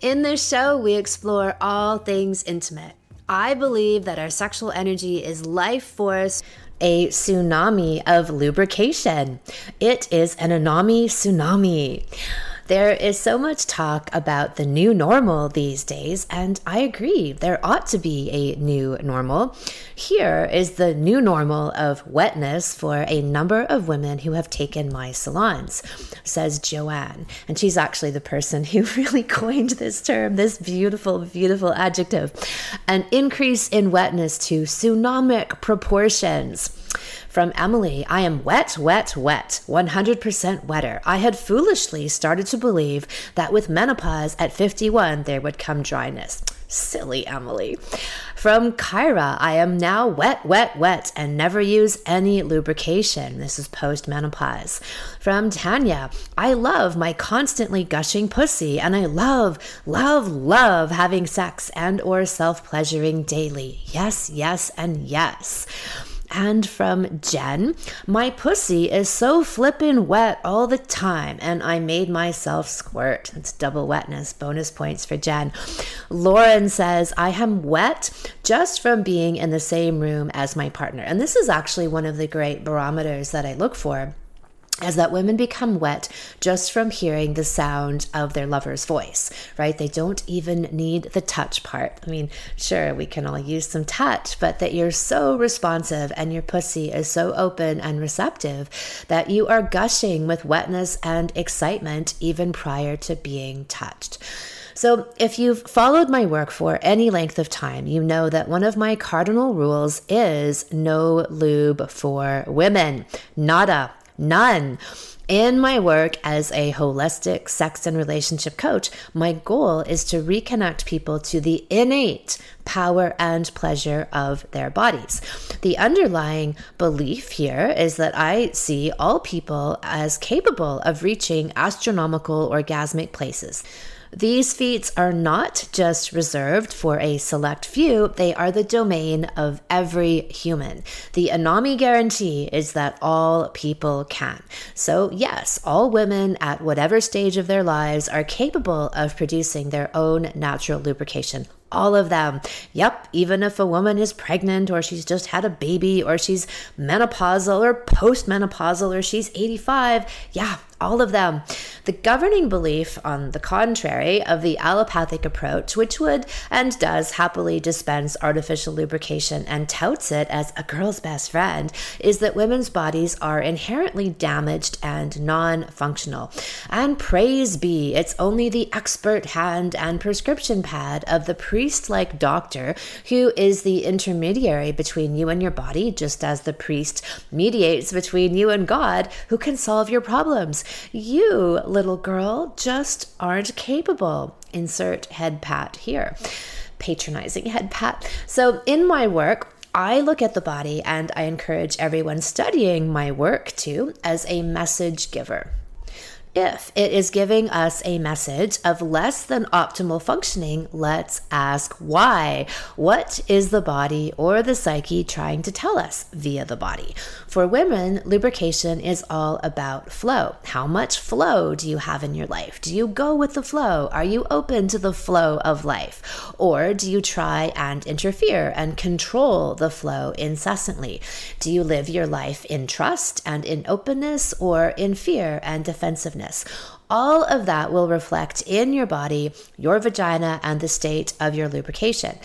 In this show, we explore all things intimate. I believe that our sexual energy is life force, a tsunami of lubrication. It is an Anami tsunami. There is so much talk about the new normal these days, and I agree, there ought to be a new normal. Here is the new normal of wetness for a number of women who have taken my salons, says Joanne. And she's actually the person who really coined this term, this beautiful, beautiful adjective. An increase in wetness to tsunamic proportions. From Emily, I am wet, wet, wet, 100% wetter. I had foolishly started to believe that with menopause at 51 there would come dryness. Silly Emily. From Kyra, I am now wet, wet, wet, and never use any lubrication. This is post menopause. From Tanya, I love my constantly gushing pussy, and I love, love, love having sex and or self pleasuring daily. Yes, yes, and yes. And from Jen, my pussy is so flippin' wet all the time, and I made myself squirt. It's double wetness. Bonus points for Jen. Lauren says, I am wet just from being in the same room as my partner. And this is actually one of the great barometers that I look for is that women become wet just from hearing the sound of their lover's voice, right? They don't even need the touch part. I mean, sure, we can all use some touch, but that you're so responsive and your pussy is so open and receptive that you are gushing with wetness and excitement even prior to being touched. So, if you've followed my work for any length of time, you know that one of my cardinal rules is no lube for women. Nada. None. In my work as a holistic sex and relationship coach, my goal is to reconnect people to the innate power and pleasure of their bodies. The underlying belief here is that I see all people as capable of reaching astronomical orgasmic places. These feats are not just reserved for a select few, they are the domain of every human. The Anami guarantee is that all people can. So, yes, all women at whatever stage of their lives are capable of producing their own natural lubrication all of them. Yep, even if a woman is pregnant or she's just had a baby or she's menopausal or postmenopausal or she's 85, yeah, all of them. The governing belief, on the contrary, of the allopathic approach, which would and does happily dispense artificial lubrication and touts it as a girl's best friend, is that women's bodies are inherently damaged and non functional. And praise be, it's only the expert hand and prescription pad of the priest like doctor who is the intermediary between you and your body, just as the priest mediates between you and God, who can solve your problems. You, little girl, just aren't capable. Insert head pat here. Patronizing head pat. So, in my work, I look at the body and I encourage everyone studying my work too as a message giver if it is giving us a message of less than optimal functioning, let's ask why. What is the body or the psyche trying to tell us via the body? For women, lubrication is all about flow. How much flow do you have in your life? Do you go with the flow? Are you open to the flow of life? Or do you try and interfere and control the flow incessantly? Do you live your life in trust and in openness or in fear and defensiveness? All of that will reflect in your body, your vagina, and the state of your lubrication.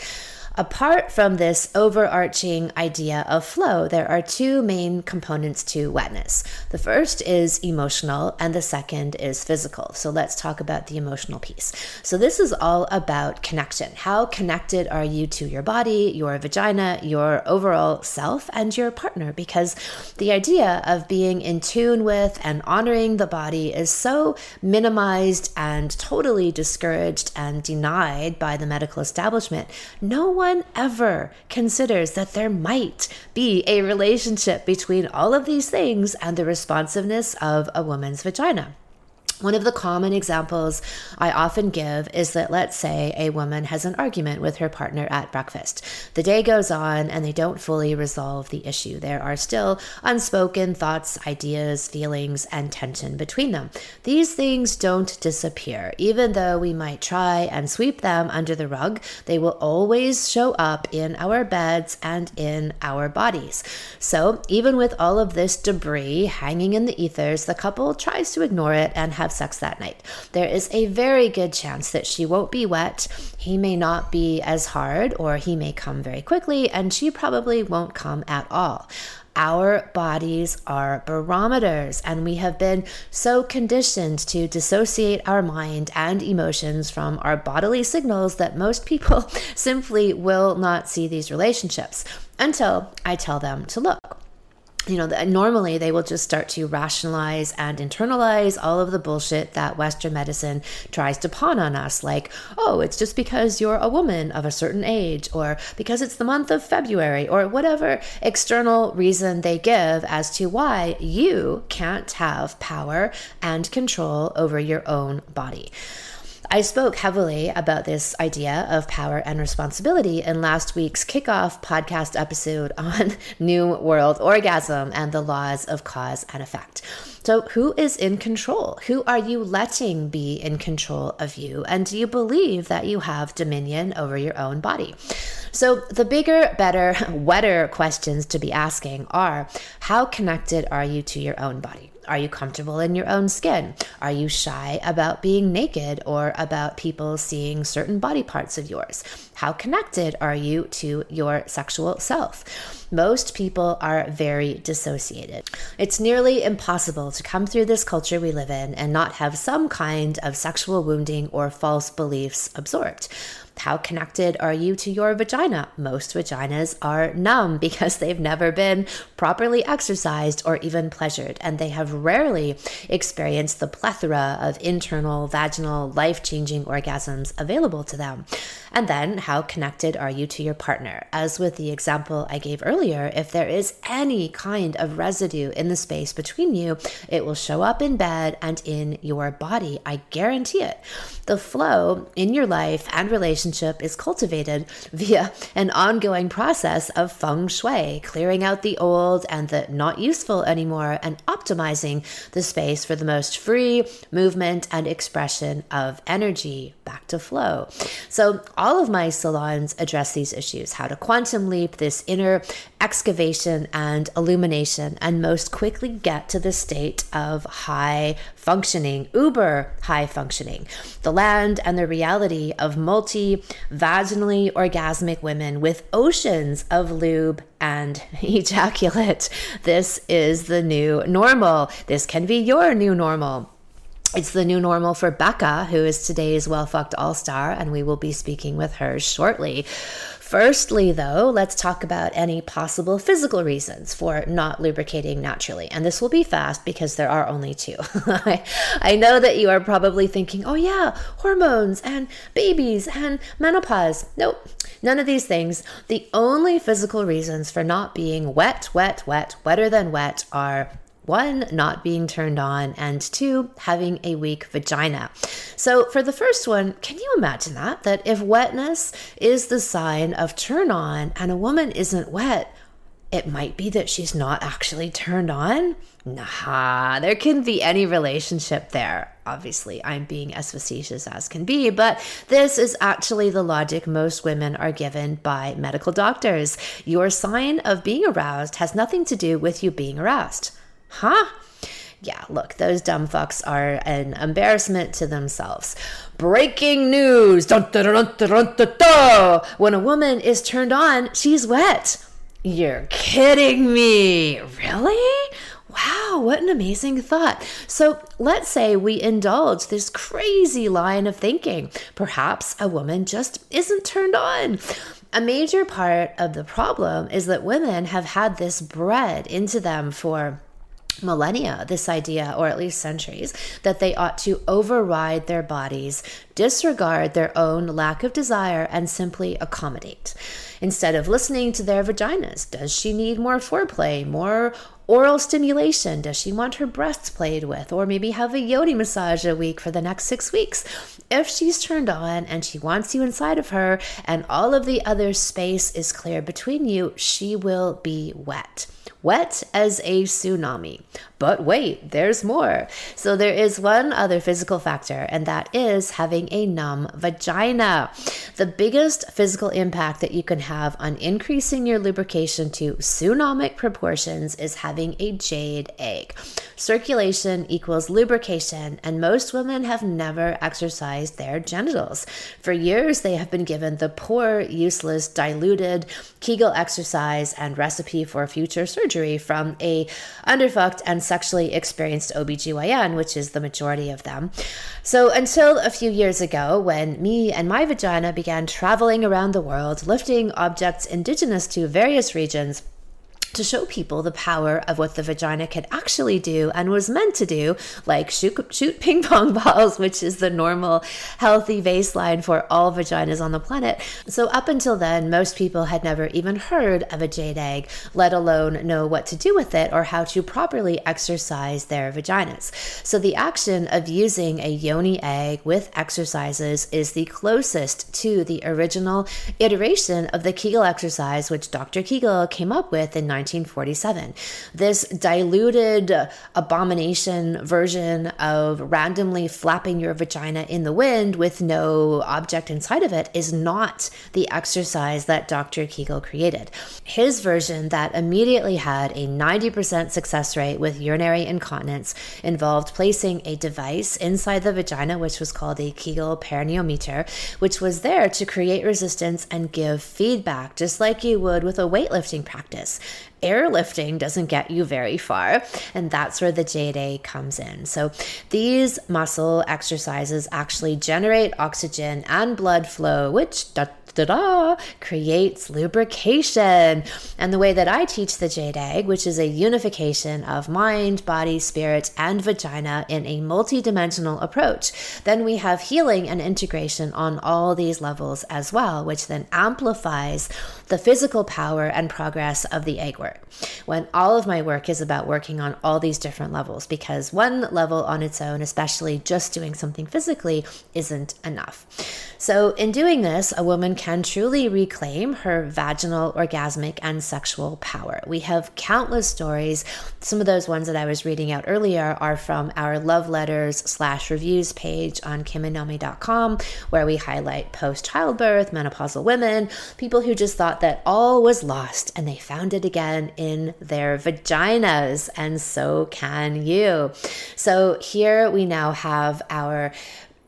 Apart from this overarching idea of flow, there are two main components to wetness. The first is emotional, and the second is physical. So let's talk about the emotional piece. So, this is all about connection. How connected are you to your body, your vagina, your overall self, and your partner? Because the idea of being in tune with and honoring the body is so minimized and totally discouraged and denied by the medical establishment. No ever considers that there might be a relationship between all of these things and the responsiveness of a woman's vagina. One of the common examples I often give is that, let's say, a woman has an argument with her partner at breakfast. The day goes on and they don't fully resolve the issue. There are still unspoken thoughts, ideas, feelings, and tension between them. These things don't disappear. Even though we might try and sweep them under the rug, they will always show up in our beds and in our bodies. So, even with all of this debris hanging in the ethers, the couple tries to ignore it and have have sex that night. There is a very good chance that she won't be wet. He may not be as hard, or he may come very quickly, and she probably won't come at all. Our bodies are barometers, and we have been so conditioned to dissociate our mind and emotions from our bodily signals that most people simply will not see these relationships until I tell them to look you know, normally they will just start to rationalize and internalize all of the bullshit that Western medicine tries to pawn on us. Like, oh, it's just because you're a woman of a certain age, or because it's the month of February, or whatever external reason they give as to why you can't have power and control over your own body. I spoke heavily about this idea of power and responsibility in last week's kickoff podcast episode on New World Orgasm and the laws of cause and effect. So, who is in control? Who are you letting be in control of you? And do you believe that you have dominion over your own body? So, the bigger, better, wetter questions to be asking are how connected are you to your own body? Are you comfortable in your own skin? Are you shy about being naked or about people seeing certain body parts of yours? How connected are you to your sexual self? Most people are very dissociated. It's nearly impossible to come through this culture we live in and not have some kind of sexual wounding or false beliefs absorbed. How connected are you to your vagina? Most vaginas are numb because they've never been properly exercised or even pleasured, and they have rarely experienced the plethora of internal, vaginal, life changing orgasms available to them. And then, how connected are you to your partner? As with the example I gave earlier, if there is any kind of residue in the space between you, it will show up in bed and in your body. I guarantee it. The flow in your life and relationship is cultivated via an ongoing process of feng shui, clearing out the old and the not useful anymore, and optimizing the space for the most free movement and expression of energy back to flow. So, all of my salons address these issues how to quantum leap this inner excavation and illumination, and most quickly get to the state of high functioning, uber high functioning, the land and the reality of multi vaginally orgasmic women with oceans of lube and ejaculate. This is the new normal. This can be your new normal. It's the new normal for Becca, who is today's Well Fucked All Star, and we will be speaking with her shortly. Firstly, though, let's talk about any possible physical reasons for not lubricating naturally. And this will be fast because there are only two. I know that you are probably thinking, oh, yeah, hormones and babies and menopause. Nope, none of these things. The only physical reasons for not being wet, wet, wet, wetter than wet are one, not being turned on, and two, having a weak vagina. So, for the first one, can you imagine that? That if wetness is the sign of turn on and a woman isn't wet, it might be that she's not actually turned on? Nah, there can be any relationship there. Obviously, I'm being as facetious as can be, but this is actually the logic most women are given by medical doctors. Your sign of being aroused has nothing to do with you being aroused. Huh? Yeah, look, those dumb fucks are an embarrassment to themselves. Breaking news! When a woman is turned on, she's wet. You're kidding me. Really? Wow, what an amazing thought. So let's say we indulge this crazy line of thinking. Perhaps a woman just isn't turned on. A major part of the problem is that women have had this bred into them for millennia this idea, or at least centuries, that they ought to override their bodies, disregard their own lack of desire, and simply accommodate. Instead of listening to their vaginas, does she need more foreplay, more oral stimulation? Does she want her breasts played with? Or maybe have a yoni massage a week for the next six weeks? If she's turned on and she wants you inside of her and all of the other space is clear between you, she will be wet wet as a tsunami. But wait, there's more. So there is one other physical factor, and that is having a numb vagina. The biggest physical impact that you can have on increasing your lubrication to tsunamic proportions is having a jade egg. Circulation equals lubrication, and most women have never exercised their genitals. For years, they have been given the poor, useless, diluted Kegel exercise and recipe for future surgery from a underfucked and sexually experienced OBGYN, which is the majority of them. So, until a few years ago, when me and my vagina began traveling around the world, lifting objects indigenous to various regions, to show people the power of what the vagina could actually do and was meant to do, like shoot, shoot ping pong balls, which is the normal, healthy baseline for all vaginas on the planet. So, up until then, most people had never even heard of a jade egg, let alone know what to do with it or how to properly exercise their vaginas. So, the action of using a yoni egg with exercises is the closest to the original iteration of the Kegel exercise, which Dr. Kegel came up with in 1947. This diluted abomination version of randomly flapping your vagina in the wind with no object inside of it is not the exercise that Dr. Kegel created. His version, that immediately had a 90% success rate with urinary incontinence, involved placing a device inside the vagina, which was called a Kegel perineometer, which was there to create resistance and give feedback, just like you would with a weightlifting practice airlifting doesn't get you very far. And that's where the Egg comes in. So these muscle exercises actually generate oxygen and blood flow, which da-da, creates lubrication. And the way that I teach the jade which is a unification of mind, body, spirit, and vagina in a multidimensional approach, then we have healing and integration on all these levels as well, which then amplifies the physical power and progress of the egg work. When all of my work is about working on all these different levels, because one level on its own, especially just doing something physically, isn't enough. So, in doing this, a woman can truly reclaim her vaginal, orgasmic, and sexual power. We have countless stories. Some of those ones that I was reading out earlier are from our love letters slash reviews page on kimanami.com, where we highlight post childbirth, menopausal women, people who just thought that all was lost and they found it again in their vaginas. And so can you. So here we now have our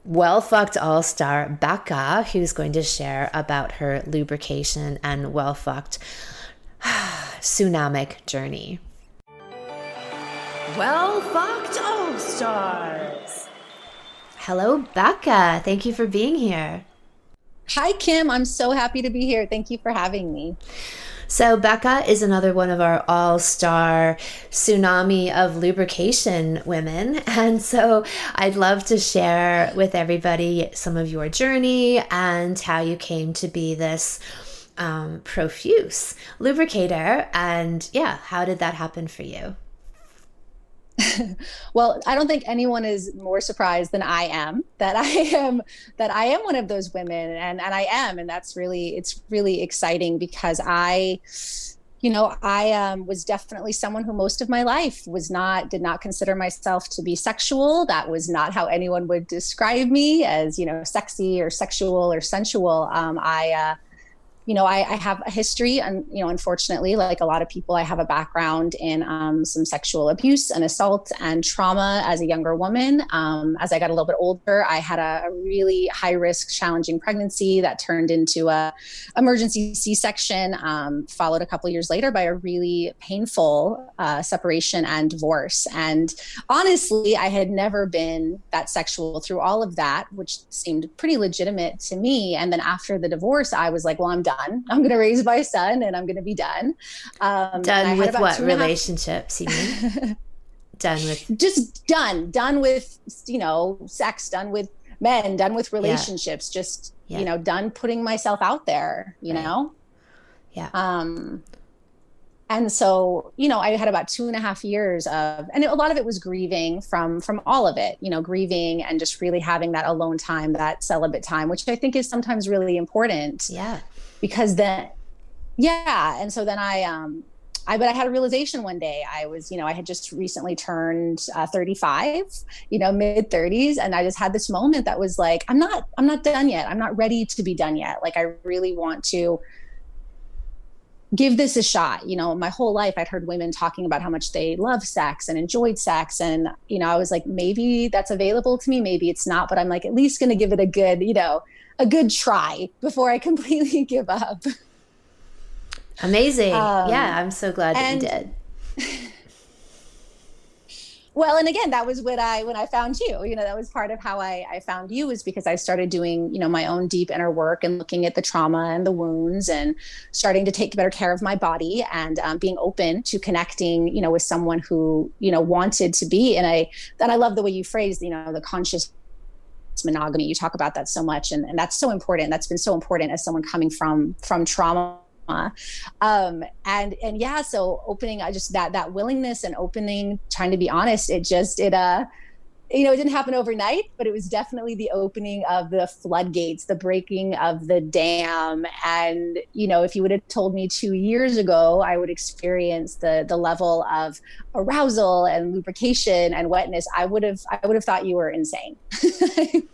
well fucked all star Becca, who's going to share about her lubrication and well fucked tsunamic journey. Well fucked all stars. Hello, Becca. Thank you for being here. Hi, Kim. I'm so happy to be here. Thank you for having me. So, Becca is another one of our all star tsunami of lubrication women. And so, I'd love to share with everybody some of your journey and how you came to be this um, profuse lubricator. And yeah, how did that happen for you? well, I don't think anyone is more surprised than I am that I am that I am one of those women and and I am and that's really it's really exciting because I you know i um, was definitely someone who most of my life was not did not consider myself to be sexual. That was not how anyone would describe me as you know sexy or sexual or sensual. Um, i uh, you know, I, I, have a history, and you know, unfortunately, like a lot of people, I have a background in um, some sexual abuse and assault and trauma as a younger woman. Um, as I got a little bit older, I had a, really high risk, challenging pregnancy that turned into a emergency C section, um, followed a couple years later by a really painful uh, separation and divorce. And honestly, I had never been that sexual through all of that, which seemed pretty legitimate to me. And then after the divorce, I was like, well, I'm done done. I'm going to raise my son and I'm going to be done. Um, done with what relationships? You mean? done with just done, done with you know sex, done with men, done with relationships, yeah. just yeah. you know, done putting myself out there. You right. know. Yeah. Um. And so, you know, I had about two and a half years of, and a lot of it was grieving from from all of it. You know, grieving and just really having that alone time, that celibate time, which I think is sometimes really important. Yeah. Because then, yeah, and so then I um I, but I had a realization one day. I was, you know, I had just recently turned uh, 35, you know, mid 30s, and I just had this moment that was like, I'm not, I'm not done yet. I'm not ready to be done yet. Like, I really want to give this a shot. You know, my whole life I'd heard women talking about how much they love sex and enjoyed sex, and you know, I was like, maybe that's available to me, maybe it's not, but I'm like, at least going to give it a good, you know, a good try before I completely give up. Amazing. Um, yeah, I'm so glad that you did. well, and again, that was when I when I found you. You know, that was part of how I, I found you was because I started doing, you know, my own deep inner work and looking at the trauma and the wounds and starting to take better care of my body and um, being open to connecting, you know, with someone who, you know, wanted to be. And I that I love the way you phrased, you know, the conscious monogamy. You talk about that so much, and, and that's so important. That's been so important as someone coming from from trauma um and and yeah so opening i just that that willingness and opening trying to be honest it just it uh you know it didn't happen overnight but it was definitely the opening of the floodgates the breaking of the dam. And you know if you would have told me 2 years ago i would experience the the level of arousal and lubrication and wetness i would have i would have thought you were insane.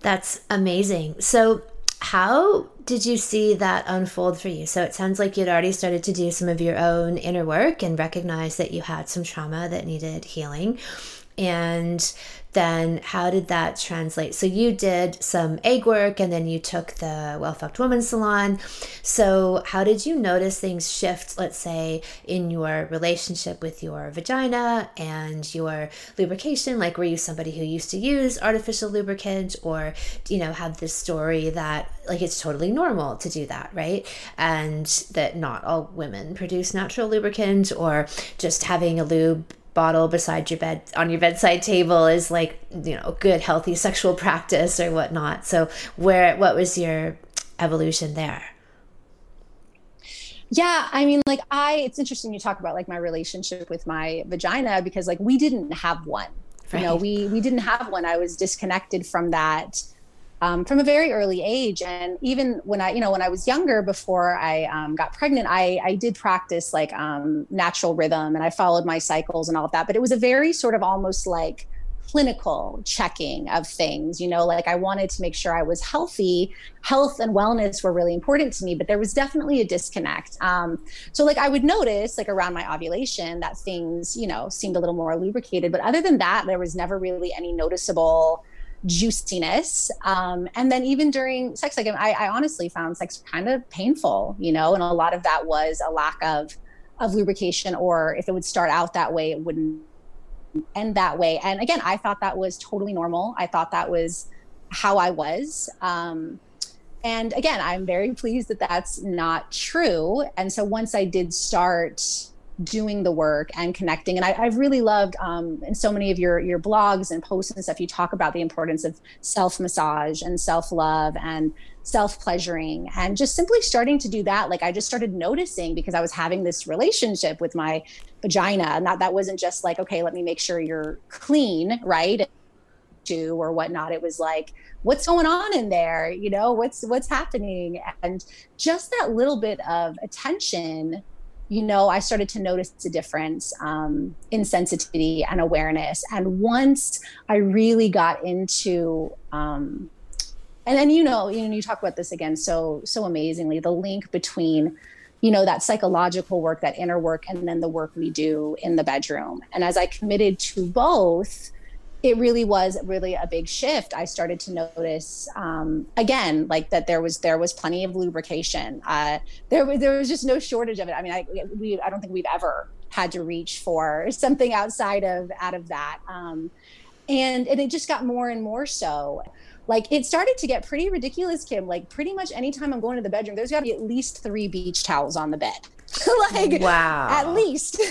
That's amazing. So how did you see that unfold for you? So it sounds like you'd already started to do some of your own inner work and recognize that you had some trauma that needed healing. And then how did that translate? So you did some egg work and then you took the Well Fucked Woman Salon. So how did you notice things shift, let's say, in your relationship with your vagina and your lubrication? Like were you somebody who used to use artificial lubricant or, you know, have this story that like it's totally normal to do that, right? And that not all women produce natural lubricant or just having a lube bottle beside your bed on your bedside table is like you know good healthy sexual practice or whatnot. So where what was your evolution there? Yeah i mean like i it's interesting you talk about like my relationship with my vagina because like we didn't have one. Right. you know we we didn't have one. I was disconnected from that um, from a very early age. And even when I, you know, when I was younger, before I um, got pregnant, I, I did practice like um, natural rhythm and I followed my cycles and all of that. But it was a very sort of almost like clinical checking of things you know like i wanted to make sure i was healthy health and wellness were really important to me but there was definitely a disconnect um, so like i would notice like around my ovulation that things you know seemed a little more lubricated but other than that there was never really any noticeable juiciness. Um, and then even during sex, like I, I honestly found sex kind of painful, you know, and a lot of that was a lack of of lubrication, or if it would start out that way, it wouldn't end that way. And again, I thought that was totally normal. I thought that was how I was. Um, and again, I'm very pleased that that's not true. And so once I did start doing the work and connecting. And I, have really loved um, in so many of your your blogs and posts and stuff, you talk about the importance of self massage and self love and self pleasuring and just simply starting to do that. Like I just started noticing because I was having this relationship with my vagina, and that that wasn't just like okay, let me make sure you're clean, right? To or whatnot. It was like what's going on in there you know what's what's happening and just that little bit of attention you know, I started to notice a difference um, in sensitivity and awareness. And once I really got into, um, and then you know, you know, you talk about this again so so amazingly, the link between, you know, that psychological work, that inner work, and then the work we do in the bedroom. And as I committed to both, it really was really a big shift. I started to notice um, again like that there was there was plenty of lubrication. Uh, there was there was just no shortage of it. I mean i we i don't think we've ever had to reach for something outside of out of that. Um, and and it just got more and more so. Like it started to get pretty ridiculous kim. Like pretty much anytime i'm going to the bedroom there's got to be at least three beach towels on the bed like wow. at least.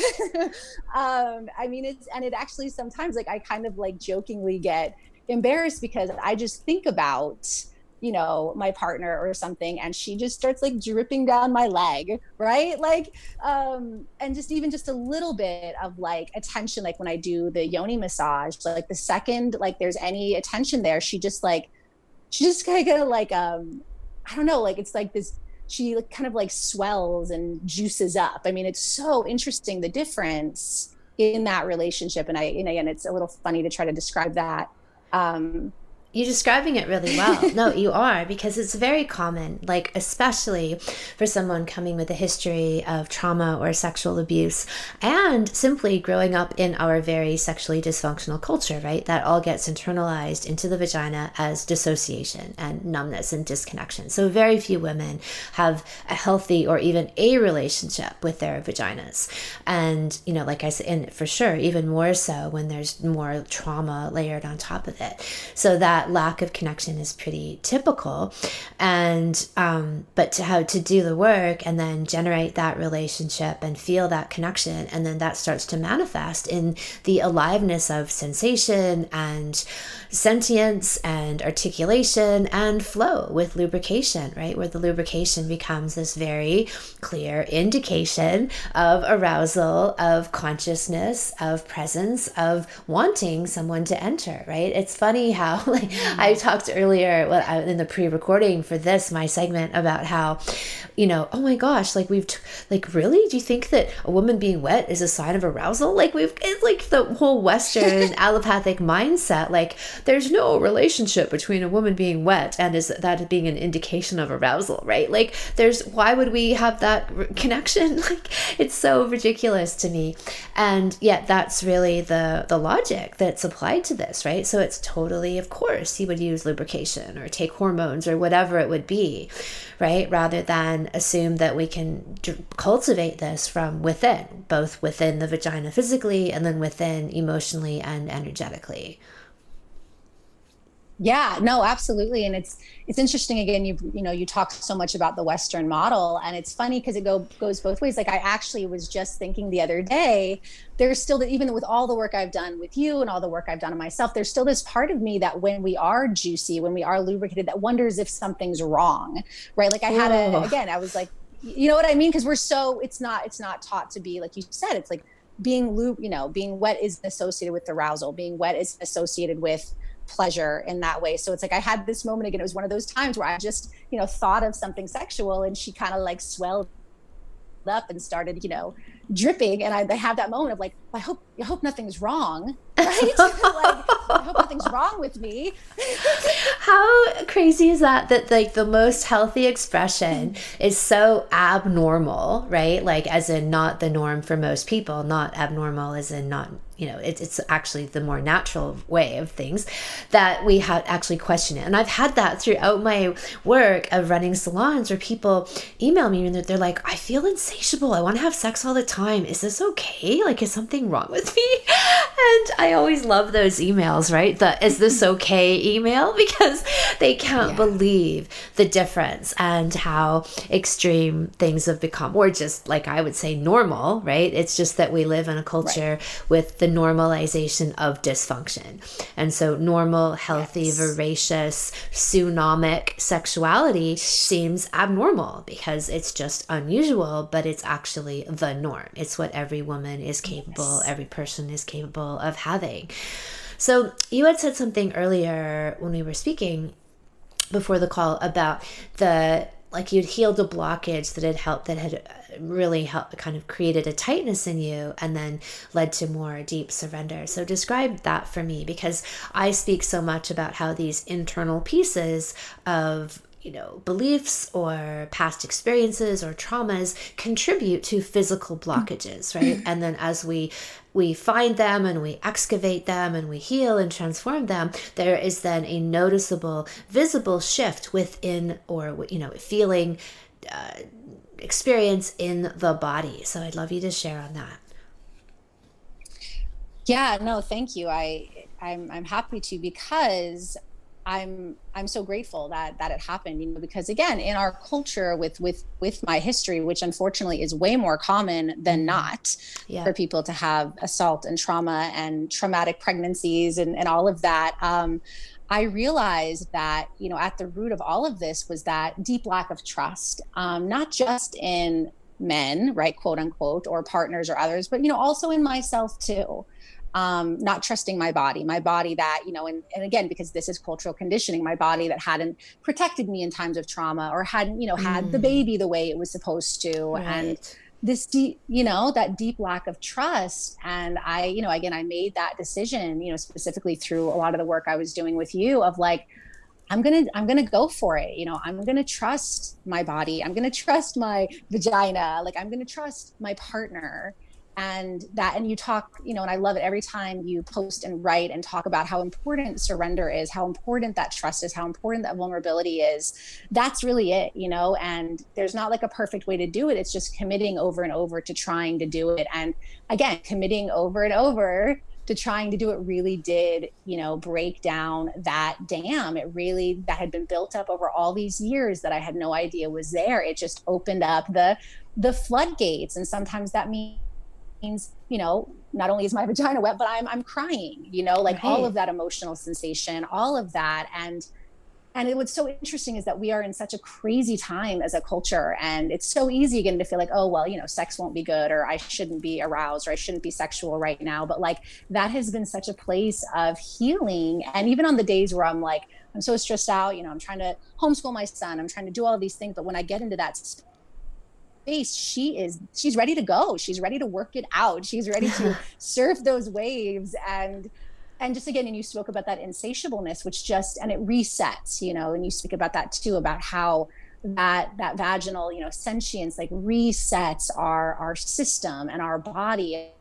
Um i mean it's and it actually sometimes like i kind of like jokingly get embarrassed because i just think about you know my partner or something and she just starts like dripping down my leg right? Like um and just even just a little bit of like attention like when i do the yoni massage like the second like there's any attention there she just like she just kind of like um i don't know like it's like this she kind of like swells and juices up. I mean it's so interesting the difference in that relationship and i and again it's a little funny to try to describe that. Um you're describing it really well. no, you are, because it's very common, like, especially for someone coming with a history of trauma or sexual abuse and simply growing up in our very sexually dysfunctional culture, right? That all gets internalized into the vagina as dissociation and numbness and disconnection. So, very few women have a healthy or even a relationship with their vaginas. And, you know, like I said, and for sure, even more so when there's more trauma layered on top of it. So, that that lack of connection is pretty typical and um, but to how to do the work and then generate that relationship and feel that connection and then that starts to manifest in the aliveness of sensation and sentience and articulation and flow with lubrication, right? Where the lubrication becomes this very clear indication of arousal, of consciousness, of presence, of wanting someone to enter, right? It's funny how, like, I talked earlier in the pre recording for this, my segment, about how, you know, oh my gosh, like we've, t- like, really? Do you think that a woman being wet is a sign of arousal? Like, we've, it's like the whole Western allopathic mindset. Like, there's no relationship between a woman being wet and is that being an indication of arousal, right? Like there's why would we have that connection? Like it's so ridiculous to me. And yet that's really the the logic that's applied to this, right? So it's totally of course he would use lubrication or take hormones or whatever it would be, right? Rather than assume that we can d- cultivate this from within, both within the vagina physically and then within emotionally and energetically yeah no absolutely. And it's it's interesting again you you know you talk so much about the western model and it's funny because it go goes both ways. Like i actually was just thinking the other day there's still that even with all the work i've done with you and all the work i've done on myself there's still this part of me that when we are juicy when we are lubricated that wonders if something's wrong right? Like i had a again i was like you know what i mean? Because we're so it's not it's not taught to be like you said it's like being lube you know being wet is associated with arousal being wet is associated with pleasure in that way. So it's like I had this moment again. It was one of those times where I just, you know, thought of something sexual and she kind of like swelled up and started, you know, dripping. And I, I have that moment of like, I hope, I hope nothing's wrong. Right? like, I hope nothing's wrong with me. How crazy is that? That like the most healthy expression is so abnormal, right? Like as in not the norm for most people, not abnormal as in not you know it, it's actually the more natural way of things that we have actually question it. And i've had that throughout my work of running salons where people email me and they're, they're like i feel insatiable. I want to have sex all the time. Is this okay? Like is something wrong with me? And i always love those emails right? The is this okay? email because they can't yeah. believe the difference and how extreme things have become. Or just like i would say normal right? It's just that we live in a culture right. with the normalization of dysfunction. And so, normal, healthy, yes. voracious, tsunamic sexuality seems abnormal because it's just unusual, but it's actually the norm. It's what every woman is capable, yes. every person is capable of having. So, you had said something earlier when we were speaking before the call about the like you'd healed a blockage that had helped that had really helped kind of created a tightness in you and then led to more deep surrender. So describe that for me because I speak so much about how these internal pieces of you know beliefs or past experiences or traumas contribute to physical blockages right and then as we we find them and we excavate them and we heal and transform them there is then a noticeable visible shift within or you know feeling uh, experience in the body. So I'd love you to share on that. Yeah, no, thank you. I I'm I'm happy to because I'm I'm so grateful that that it happened, you know, because again, in our culture with with with my history, which unfortunately is way more common than mm-hmm. not yeah. for people to have assault and trauma and traumatic pregnancies and, and all of that. Um, I realized that, you know, at the root of all of this was that deep lack of trust, um, not just in men, right, quote unquote, or partners or others, but, you know, also in myself too um, not trusting my body, my body that, you know, and, and again, because this is cultural conditioning, my body that hadn't protected me in times of trauma or hadn't, you know, had mm. the baby the way it was supposed to. Right. And this deep, you know, that deep lack of trust. And I, you know, again, I made that decision, you know, specifically through a lot of the work I was doing with you of like, I'm going to I'm going to go for it. You know, I'm going to trust my body. I'm going to trust my vagina. Like I'm going to trust my partner and that and you talk you know and i love it every time you post and write and talk about how important surrender is how important that trust is how important that vulnerability is. That's really it you know and there's not like a perfect way to do it. It's just committing over and over to trying to do it. And again committing over and over to trying to do it really did you know break down that dam. It really that had been built up over all these years that i had no idea was there. It just opened up the the floodgates. And sometimes that means means you know not only is my vagina wet but i'm i'm crying you know like right. all of that emotional sensation all of that. And and it, what's so interesting is that we are in such a crazy time as a culture. And it's so easy again to feel like oh well you know sex won't be good or i shouldn't be aroused or i shouldn't be sexual right now. But like that has been such a place of healing. And even on the days where i'm like i'm so stressed out you know i'm trying to homeschool my son i'm trying to do all of these things. But when i get into that space she is she's ready to go. She's ready to work it out. She's ready to surf those waves. And and just again and you spoke about that insatiableness which just and it resets you know and you speak about that too about how that that vaginal you know sentience like resets our our system and our body.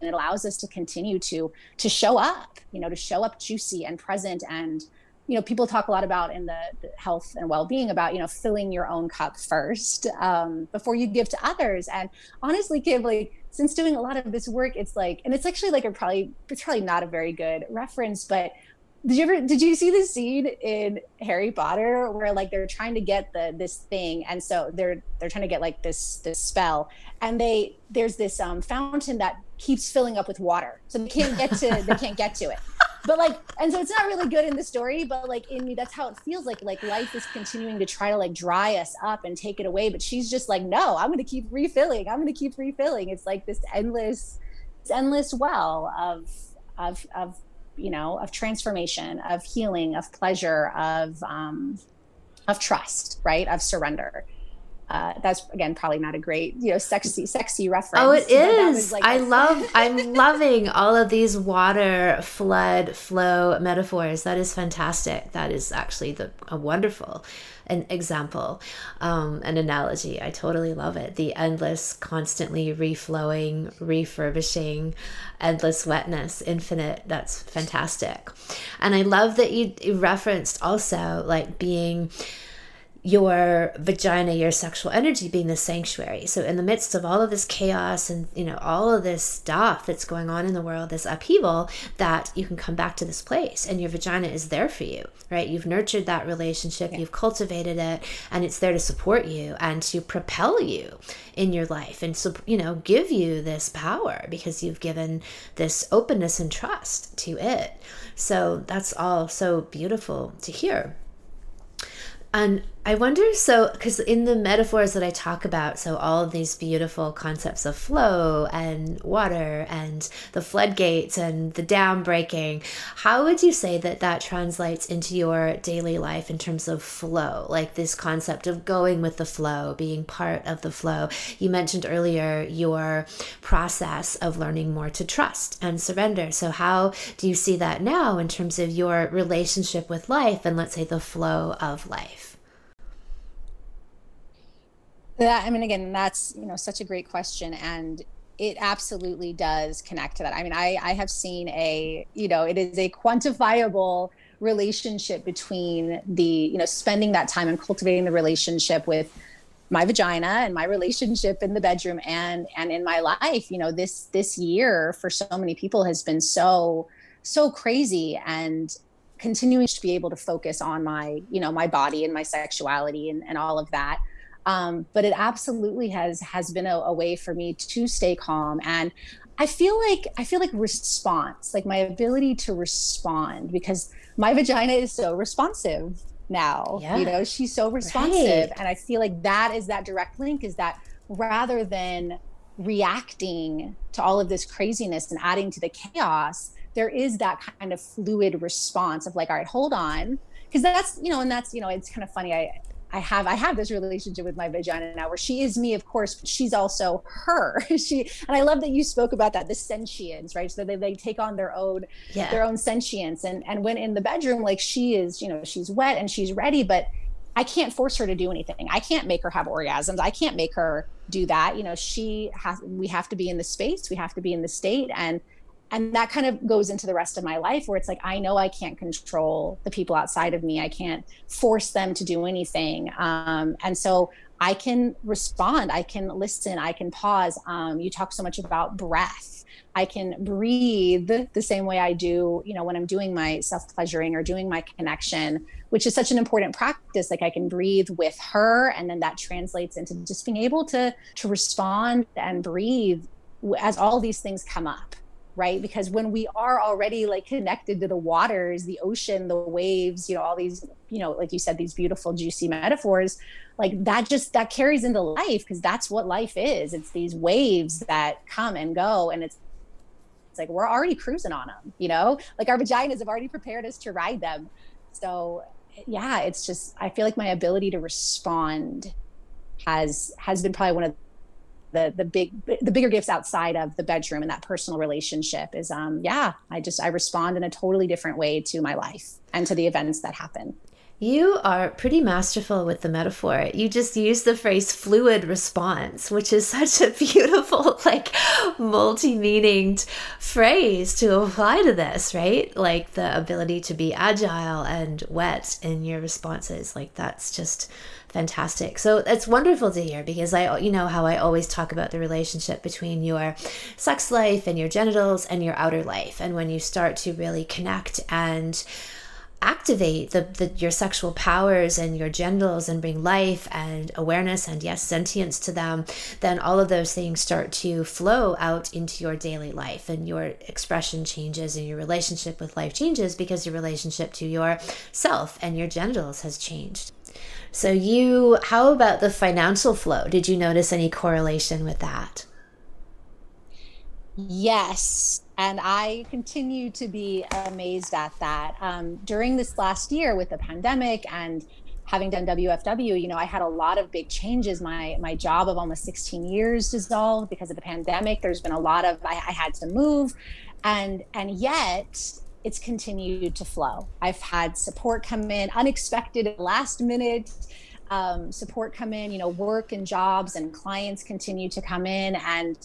And it allows us to continue to to show up you know to show up juicy and present and you know people talk a lot about in the, the health and well-being about you know filling your own cup first um, before you give to others. And honestly Kim, like since doing a lot of this work it's like and it's actually like a probably it's probably not a very good reference but did you ever did you see the scene in harry potter where like they're trying to get the this thing and so they're they're trying to get like this this spell and they there's this um fountain that keeps filling up with water so they can't get to they can't get to it but like and so it's not really good in the story but like in me that's how it feels like like life is continuing to try to like dry us up and take it away but she's just like no i'm to keep refilling. I'm to keep refilling. It's like this endless this endless well of of of you know of transformation of healing of pleasure of um of trust right? Of surrender uh, that's again probably not a great you know sexy sexy reference. Oh, it is. Like I love. I'm loving all of these water flood flow metaphors. That is fantastic. That is actually the a wonderful an example, um, an analogy. I totally love it. The endless, constantly reflowing, refurbishing, endless wetness, infinite. That's fantastic. And I love that you referenced also like being your vagina, your sexual energy being the sanctuary. So in the midst of all of this chaos and you know all of this stuff that's going on in the world, this upheaval, that you can come back to this place and your vagina is there for you, right? You've nurtured that relationship, yeah. you've cultivated it, and it's there to support you and to propel you in your life and so you know give you this power because you've given this openness and trust to it. So that's all so beautiful to hear. And I wonder so, because in the metaphors that I talk about, so all of these beautiful concepts of flow and water and the floodgates and the dam breaking, how would you say that that translates into your daily life in terms of flow? Like this concept of going with the flow, being part of the flow. You mentioned earlier your process of learning more to trust and surrender. So, how do you see that now in terms of your relationship with life and let's say the flow of life? That i mean again that's you know such a great question and it absolutely does connect to that. I mean i i have seen a you know it is a quantifiable relationship between the you know spending that time and cultivating the relationship with my vagina and my relationship in the bedroom and and in my life. You know this this year for so many people has been so so crazy and continuing to be able to focus on my you know my body and my sexuality and, and all of that um, but it absolutely has has been a, a way for me to stay calm and i feel like i feel like response like my ability to respond because my vagina is so responsive now yeah. you know she's so responsive right. and i feel like that is that direct link is that rather than reacting to all of this craziness and adding to the chaos there is that kind of fluid response of like all right hold on because that's you know and that's you know it's kind of funny i I have I have this relationship with my vagina now where she is me, of course, but she's also her. she and I love that you spoke about that, the sentience, right? So they, they take on their own yeah. their own sentience. And and when in the bedroom, like she is, you know, she's wet and she's ready, but I can't force her to do anything. I can't make her have orgasms. I can't make her do that. You know, she has we have to be in the space, we have to be in the state. And and that kind of goes into the rest of my life where it's like i know i can't control the people outside of me. I can't force them to do anything. Um, and so i can respond. I can listen. I can pause. Um, you talk so much about breath. I can breathe the same way i do you know when i'm doing my self pleasuring or doing my connection which is such an important practice. Like i can breathe with her and then that translates into just being able to to respond and breathe as all these things come up right? Because when we are already like connected to the waters the ocean the waves you know all these you know like you said these beautiful juicy metaphors like that just that carries into life because that's what life is. It's these waves that come and go and it's it's like we're already cruising on them you know? Like our vaginas have already prepared us to ride them. So yeah it's just i feel like my ability to respond has has been probably one of the the big the bigger gifts outside of the bedroom and that personal relationship is um yeah i just i respond in a totally different way to my life and to the events that happen you are pretty masterful with the metaphor. You just use the phrase fluid response, which is such a beautiful, like, multi meaninged phrase to apply to this, right? Like the ability to be agile and wet in your responses. Like, that's just fantastic. So it's wonderful to hear because I, you know, how I always talk about the relationship between your sex life and your genitals and your outer life. And when you start to really connect and activate the, the, your sexual powers and your genitals and bring life and awareness and yes sentience to them then all of those things start to flow out into your daily life and your expression changes and your relationship with life changes because your relationship to your self and your genitals has changed so you how about the financial flow did you notice any correlation with that yes and I continue to be amazed at that. Um, during this last year with the pandemic and having done WFW, you know, I had a lot of big changes. My my job of almost 16 years dissolved because of the pandemic. There's been a lot of I, I had to move, and and yet it's continued to flow. I've had support come in unexpected, last minute. Um, support come in, you know, work and jobs and clients continue to come in and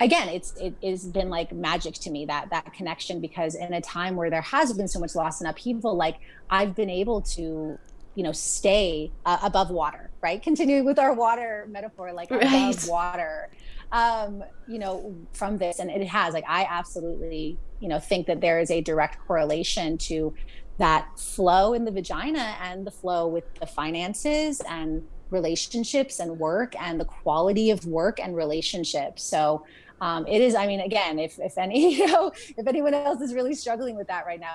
again it's it has been like magic to me that that connection because in a time where there has been so much loss and upheaval like i've been able to you know stay uh, above water right continuing with our water metaphor like right. above water um you know from this and it has like i absolutely you know think that there is a direct correlation to that flow in the vagina and the flow with the finances and relationships and work and the quality of work and relationships. So um, it is i mean again if if any you know if anyone else is really struggling with that right now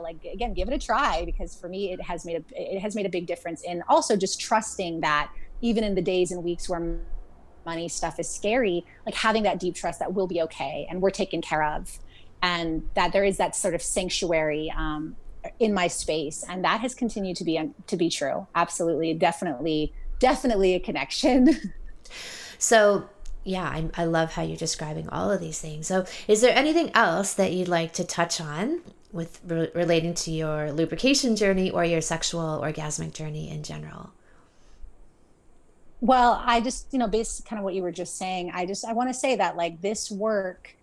like again give it a try because for me it has made a it has made a big difference in also just trusting that even in the days and weeks where money stuff is scary like having that deep trust that we'll be okay and we're taken care of and that there is that sort of sanctuary um, in my space and that has continued to be to be true absolutely definitely definitely a connection so yeah, I, I love how you're describing all of these things. So, is there anything else that you'd like to touch on with re- relating to your lubrication journey or your sexual orgasmic journey in general? Well, I just, you know, based kind of what you were just saying, I just, I want to say that like this work,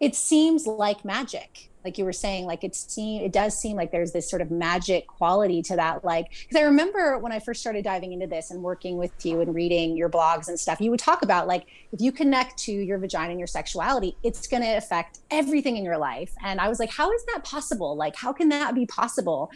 it seems like magic, like you were saying like it seem it does seem like there's this sort of magic quality to that like because i remember when i first started diving into this and working with you and reading your blogs and stuff you would talk about like if you connect to your vagina and your sexuality it's going to affect everything in your life. And i was like how is that possible? Like how can that be possible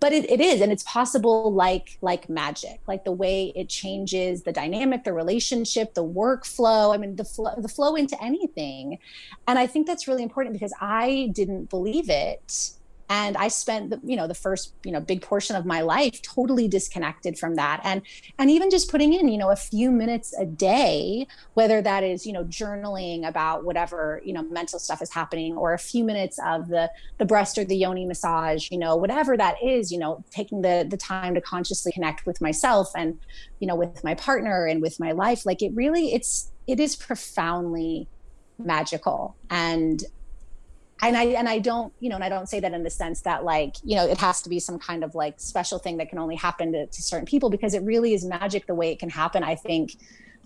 but it, it is and it's possible like like magic like the way it changes the dynamic the relationship the workflow i mean the flow the flow into anything. And i think that's really important because i didn't believe it and i spent the you know the first you know big portion of my life totally disconnected from that. And and even just putting in you know a few minutes a day whether that is you know journaling about whatever you know mental stuff is happening or a few minutes of the the breast or the yoni massage you know whatever that is you know taking the the time to consciously connect with myself and you know with my partner and with my life like it really it's it is profoundly magical. And and I and I don't, you know, and I don't say that in the sense that like, you know, it has to be some kind of like special thing that can only happen to, to certain people because it really is magic the way it can happen. I think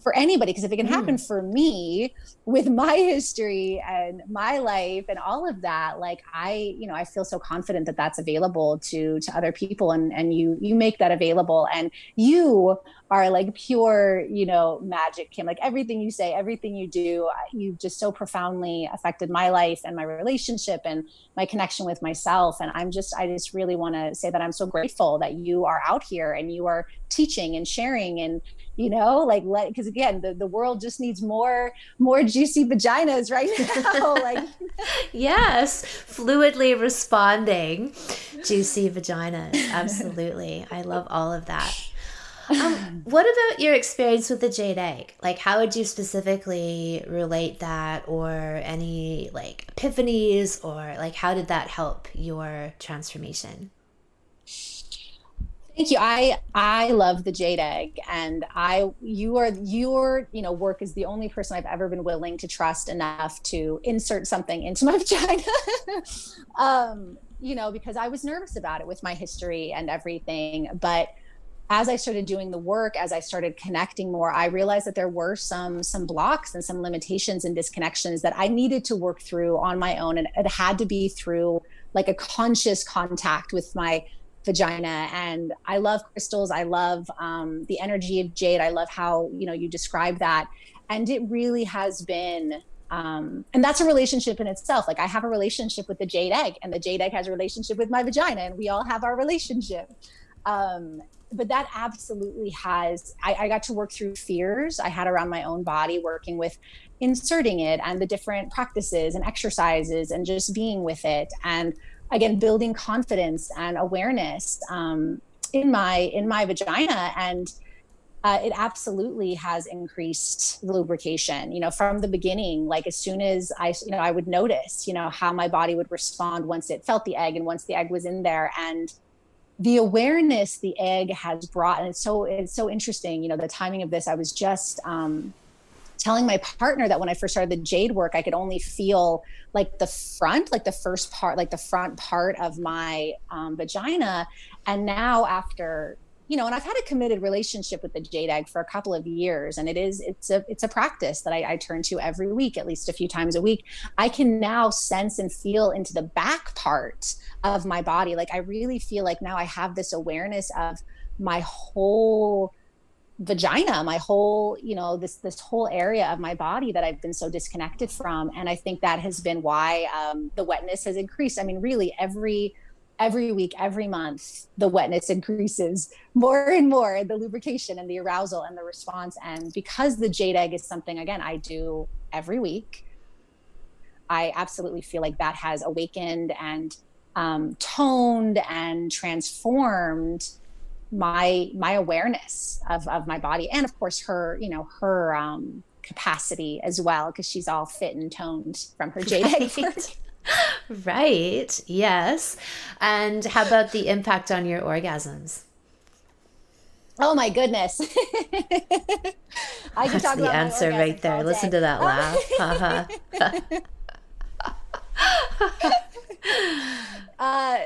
for anybody because if it can happen mm. for me with my history and my life and all of that like i you know i feel so confident that that's available to to other people and and you you make that available and you are like pure you know magic kim. Like everything you say everything you do you've just so profoundly affected my life and my relationship and my connection with myself. And i'm just i just really want to say that i'm so grateful that you are out here and you are teaching and sharing and you know like let because again the, the world just needs more more juicy vaginas right now. Like yes fluidly responding. Juicy vaginas. Absolutely. I love all of that um, what about your experience with the jade egg like how would you specifically relate that or any like epiphanies or like how did that help your transformation Thank you. I I love the jade egg, and I you are your you know work is the only person I've ever been willing to trust enough to insert something into my vagina. um, you know, because I was nervous about it with my history and everything, but as I started doing the work, as I started connecting more, I realized that there were some some blocks and some limitations and disconnections that I needed to work through on my own, and it had to be through like a conscious contact with my vagina. And i love crystals. I love um, the energy of jade. I love how you know you describe that. And it really has been um, and that's a relationship in itself. Like i have a relationship with the jade egg and the jade egg has a relationship with my vagina and we all have our relationship. Um, but that absolutely has I, I got to work through fears i had around my own body working with inserting it and the different practices and exercises and just being with it and again building confidence and awareness um, in my in my vagina. And uh, it absolutely has increased lubrication you know from the beginning like as soon as i you know i would notice you know how my body would respond once it felt the egg and once the egg was in there. And the awareness the egg has brought and it's so it's so interesting you know the timing of this i was just um telling my partner that when I first started the jade work, I could only feel like the front, like the first part, like the front part of my um, vagina. And now after, you know, and I've had a committed relationship with the jade for a couple of years, and it is it's a it's a practice that I, I turn to every week, at least a few times a week. I can now sense and feel into the back part of my body. Like I really feel like now I have this awareness of my whole vagina my whole you know this this whole area of my body that i've been so disconnected from and i think that has been why um, the wetness has increased i mean really every every week every month the wetness increases more and more the lubrication and the arousal and the response and because the jade egg is something again i do every week i absolutely feel like that has awakened and um, toned and transformed my my awareness of of my body and of course her you know her um capacity as well because she's all fit and toned from her jade right. Right yes. And how about the impact on your orgasms? Oh my goodness. I can talk the answer right there. listen to that laugh. Uh,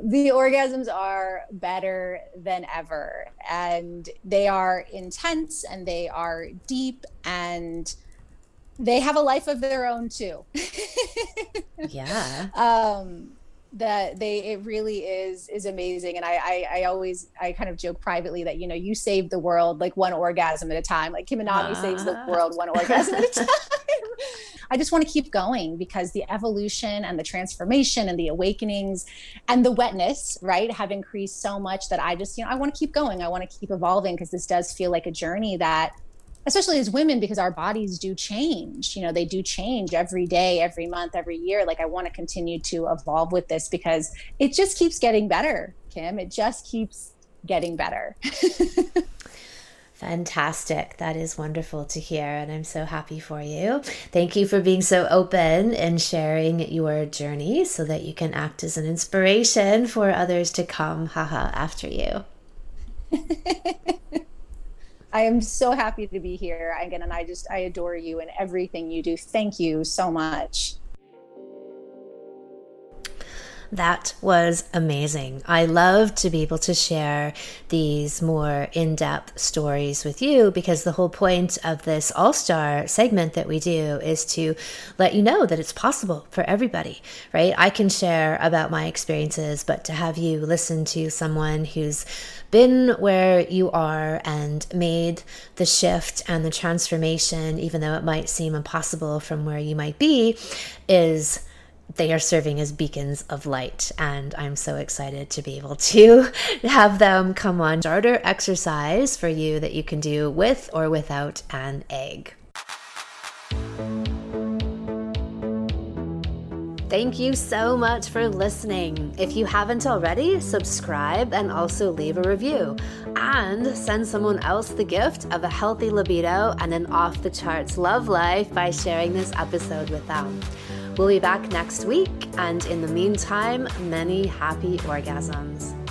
the orgasms are better than ever and they are intense and they are deep and they have a life of their own too. yeah. Um, that they it really is is amazing. And I, I, I always i kind of joke privately that you know you save the world like one orgasm at a time. Like Kim Anami uh, saves the world one orgasm at a time. I just want to keep going because the evolution and the transformation and the awakenings and the wetness right have increased so much that i just you know i want to keep going. I want to keep evolving because this does feel like a journey that especially as women because our bodies do change you know they do change every day every month every year like i want to continue to evolve with this because it just keeps getting better kim it just keeps getting better Fantastic. That is wonderful to hear. And I'm so happy for you. Thank you for being so open and sharing your journey so that you can act as an inspiration for others to come, haha, after you. I am so happy to be here again, and I just I adore you and everything you do. Thank you so much. That was amazing. I love to be able to share these more in depth stories with you because the whole point of this All Star segment that we do is to let you know that it's possible for everybody, right? I can share about my experiences, but to have you listen to someone who's been where you are and made the shift and the transformation, even though it might seem impossible from where you might be, is they are serving as beacons of light. And I'm so excited to be able to have them come on starter exercise for you that you can do with or without an egg. Thank you so much for listening. If you haven't already, subscribe and also leave a review. And send someone else the gift of a healthy libido and an off the charts love life by sharing this episode with them. We'll be back next week, and in the meantime, many happy orgasms.